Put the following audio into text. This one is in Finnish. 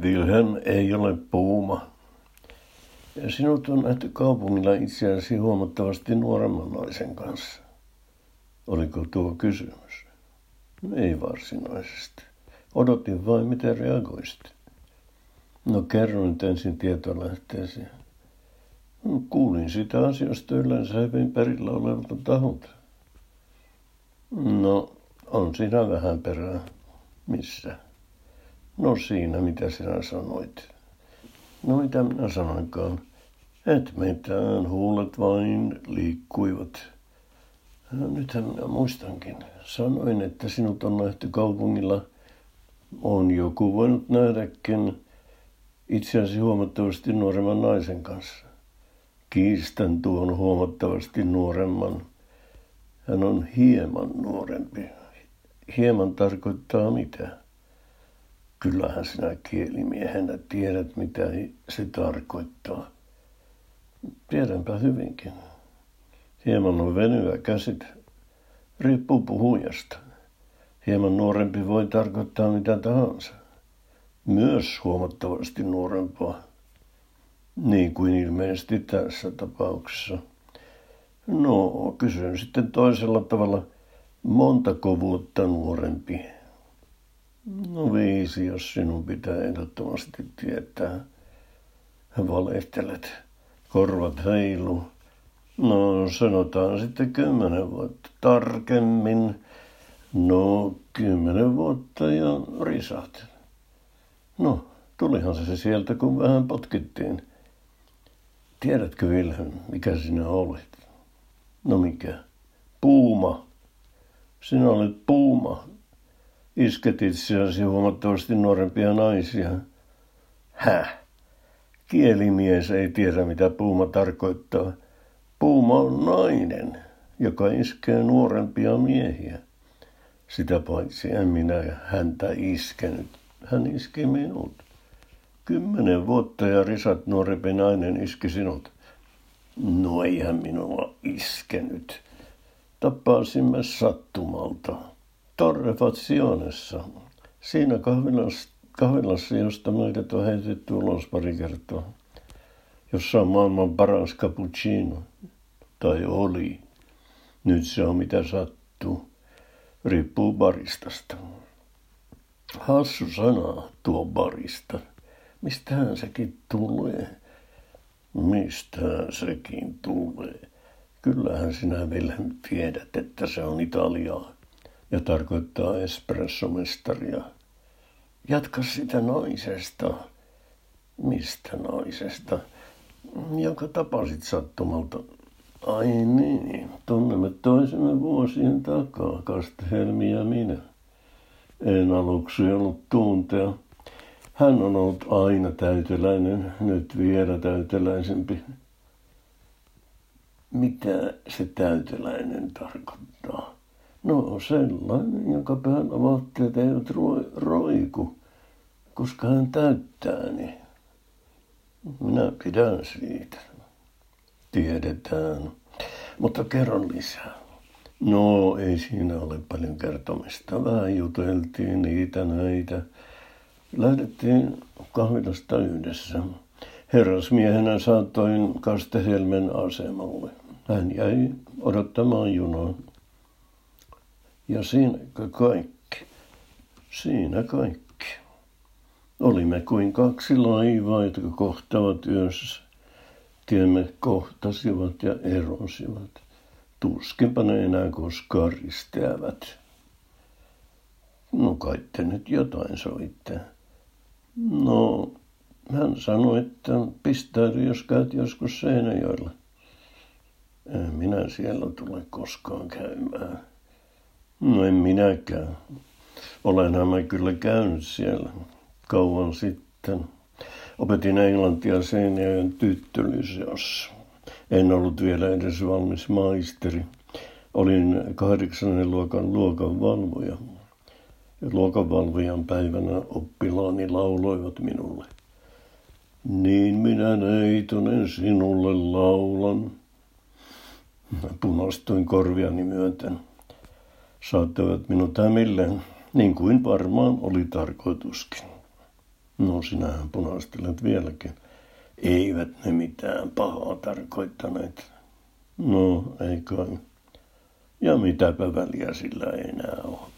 Wilhelm ei ole puuma. Sinut on nähty kaupungilla itseäsi huomattavasti nuoremman naisen kanssa. Oliko tuo kysymys? Ei varsinaisesti. Odotin vain, miten reagoisit. No kerro nyt ensin tietolähteesi. No, kuulin sitä asioista yleensä hyvin perillä olevalta taholta. No, on siinä vähän perää. Missä? No siinä, mitä sinä sanoit. No mitä minä sanoinkaan. Et mitään, huulet vain liikkuivat. No, nythän minä muistankin. Sanoin, että sinut on nähty kaupungilla. On joku voinut nähdäkin itseäsi huomattavasti nuoremman naisen kanssa. Kiistän tuon huomattavasti nuoremman. Hän on hieman nuorempi. Hieman tarkoittaa mitä? Kyllähän sinä kielimiehenä tiedät, mitä se tarkoittaa. Tiedänpä hyvinkin. Hieman on venyä käsit. Riippuu puhujasta. Hieman nuorempi voi tarkoittaa mitä tahansa. Myös huomattavasti nuorempaa. Niin kuin ilmeisesti tässä tapauksessa. No, kysyn sitten toisella tavalla. Montako vuotta nuorempi? No viisi, jos sinun pitää ehdottomasti tietää. Valehtelet. Korvat heilu. No sanotaan sitten kymmenen vuotta. Tarkemmin. No kymmenen vuotta ja risat. No, tulihan se sieltä, kun vähän potkittiin. Tiedätkö, Wilhelm, mikä sinä olet? No mikä? Puuma. Sinä olet puuma. Isket itseäsi huomattavasti nuorempia naisia. Häh? Kielimies ei tiedä, mitä puuma tarkoittaa. Puuma on nainen, joka iskee nuorempia miehiä. Sitä paitsi en minä häntä iskenyt. Hän iski minut. Kymmenen vuotta ja risat nuorempi nainen iski sinut. No ei hän minua iskenyt. Tapasimme sattumalta. Torrefatsionessa. Siinä kahvilassa, kahvilassa josta meidät on heitetty ulos pari kertaa. Jossa on maailman paras cappuccino. Tai oli. Nyt se on mitä sattuu. Riippuu baristasta. Hassu sana tuo barista. Mistähän sekin tulee? Mistä sekin tulee? Kyllähän sinä Wilhelm tiedät, että se on Italiaa ja tarkoittaa espressomestaria. Jatka sitä naisesta. Mistä naisesta? Jonka tapasit sattumalta. Ai niin, tunnemme toisemme vuosien takaa, Kastehelmi ja minä. En aluksi ollut tuntea. Hän on ollut aina täyteläinen, nyt vielä täyteläisempi. Mitä se täyteläinen tarkoittaa? No sellainen, jonka päällä vaatteet eivät roiku, koska hän täyttää ne. Minä pidän siitä. Tiedetään. Mutta kerron lisää. No, ei siinä ole paljon kertomista. Vähän juteltiin niitä näitä. Lähdettiin kahvilasta yhdessä. Herrasmiehenä saatoin Kastehelmen asemalle. Hän jäi odottamaan junaa. Ja siinä kaikki. Siinä kaikki. Olimme kuin kaksi laivaa, jotka kohtavat yössä. Tiemme kohtasivat ja erosivat. Tuskinpa ne enää koskaan risteävät. No kai te nyt jotain soitte. No, hän sanoi, että pistäydy, jos käyt joskus Seinäjoella. En minä siellä tule koskaan käymään. No en minäkään. Olenhan mä kyllä käynyt siellä kauan sitten. Opetin englantia Seinäjoen tyttölyseossa. En ollut vielä edes valmis maisteri. Olin kahdeksannen luokan luokanvalvoja. Luokanvalvojan päivänä oppilaani lauloivat minulle. Niin minä neitonen sinulle laulan. Punastuin korviani myöten. Saattoivat minut hämilleen, niin kuin varmaan oli tarkoituskin. No sinähän punastelet vieläkin. Eivät ne mitään pahaa tarkoittaneet. No, ei kai. Ja mitäpä väliä sillä ei enää ole.